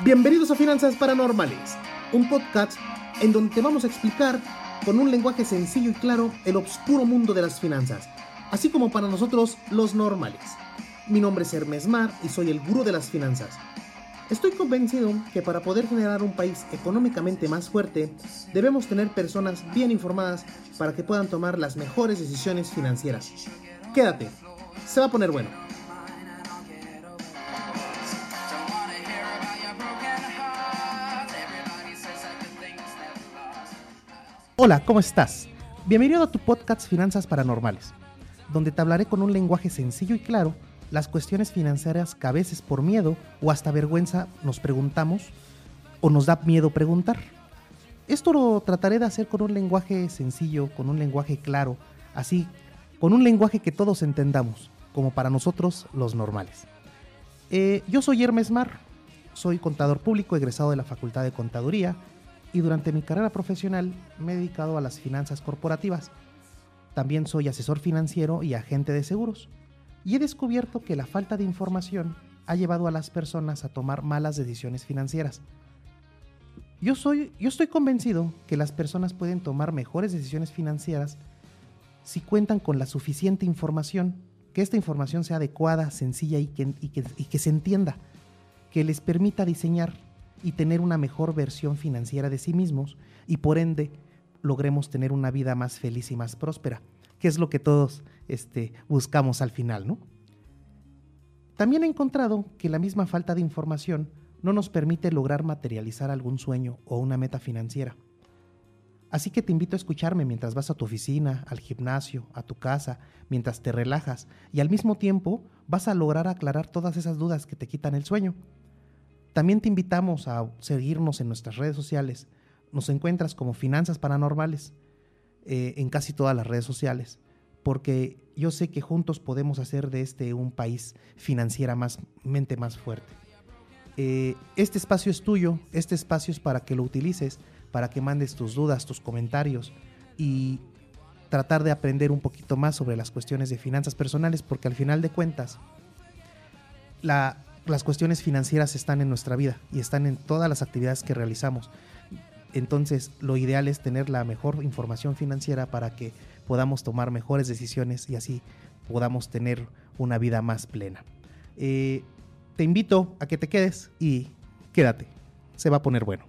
Bienvenidos a Finanzas Paranormales, un podcast en donde vamos a explicar con un lenguaje sencillo y claro el oscuro mundo de las finanzas, así como para nosotros los normales. Mi nombre es Hermes Mar y soy el gurú de las finanzas. Estoy convencido que para poder generar un país económicamente más fuerte, debemos tener personas bien informadas para que puedan tomar las mejores decisiones financieras. Quédate, se va a poner bueno. Hola, ¿cómo estás? Bienvenido a tu podcast Finanzas Paranormales, donde te hablaré con un lenguaje sencillo y claro las cuestiones financieras que a veces por miedo o hasta vergüenza nos preguntamos o nos da miedo preguntar. Esto lo trataré de hacer con un lenguaje sencillo, con un lenguaje claro, así, con un lenguaje que todos entendamos, como para nosotros los normales. Eh, yo soy Hermes Mar, soy contador público egresado de la Facultad de Contaduría y durante mi carrera profesional me he dedicado a las finanzas corporativas. También soy asesor financiero y agente de seguros. Y he descubierto que la falta de información ha llevado a las personas a tomar malas decisiones financieras. Yo, soy, yo estoy convencido que las personas pueden tomar mejores decisiones financieras si cuentan con la suficiente información, que esta información sea adecuada, sencilla y que, y que se entienda, que les permita diseñar y tener una mejor versión financiera de sí mismos y por ende logremos tener una vida más feliz y más próspera, que es lo que todos este, buscamos al final, ¿no? También he encontrado que la misma falta de información no nos permite lograr materializar algún sueño o una meta financiera. Así que te invito a escucharme mientras vas a tu oficina, al gimnasio, a tu casa, mientras te relajas y al mismo tiempo vas a lograr aclarar todas esas dudas que te quitan el sueño. También te invitamos a seguirnos en nuestras redes sociales. Nos encuentras como Finanzas Paranormales eh, en casi todas las redes sociales, porque yo sé que juntos podemos hacer de este un país financieramente más fuerte. Eh, este espacio es tuyo, este espacio es para que lo utilices, para que mandes tus dudas, tus comentarios y tratar de aprender un poquito más sobre las cuestiones de finanzas personales, porque al final de cuentas, la, las cuestiones financieras están en nuestra vida y están en todas las actividades que realizamos. Entonces, lo ideal es tener la mejor información financiera para que podamos tomar mejores decisiones y así podamos tener una vida más plena. Eh, te invito a que te quedes y quédate. Se va a poner bueno.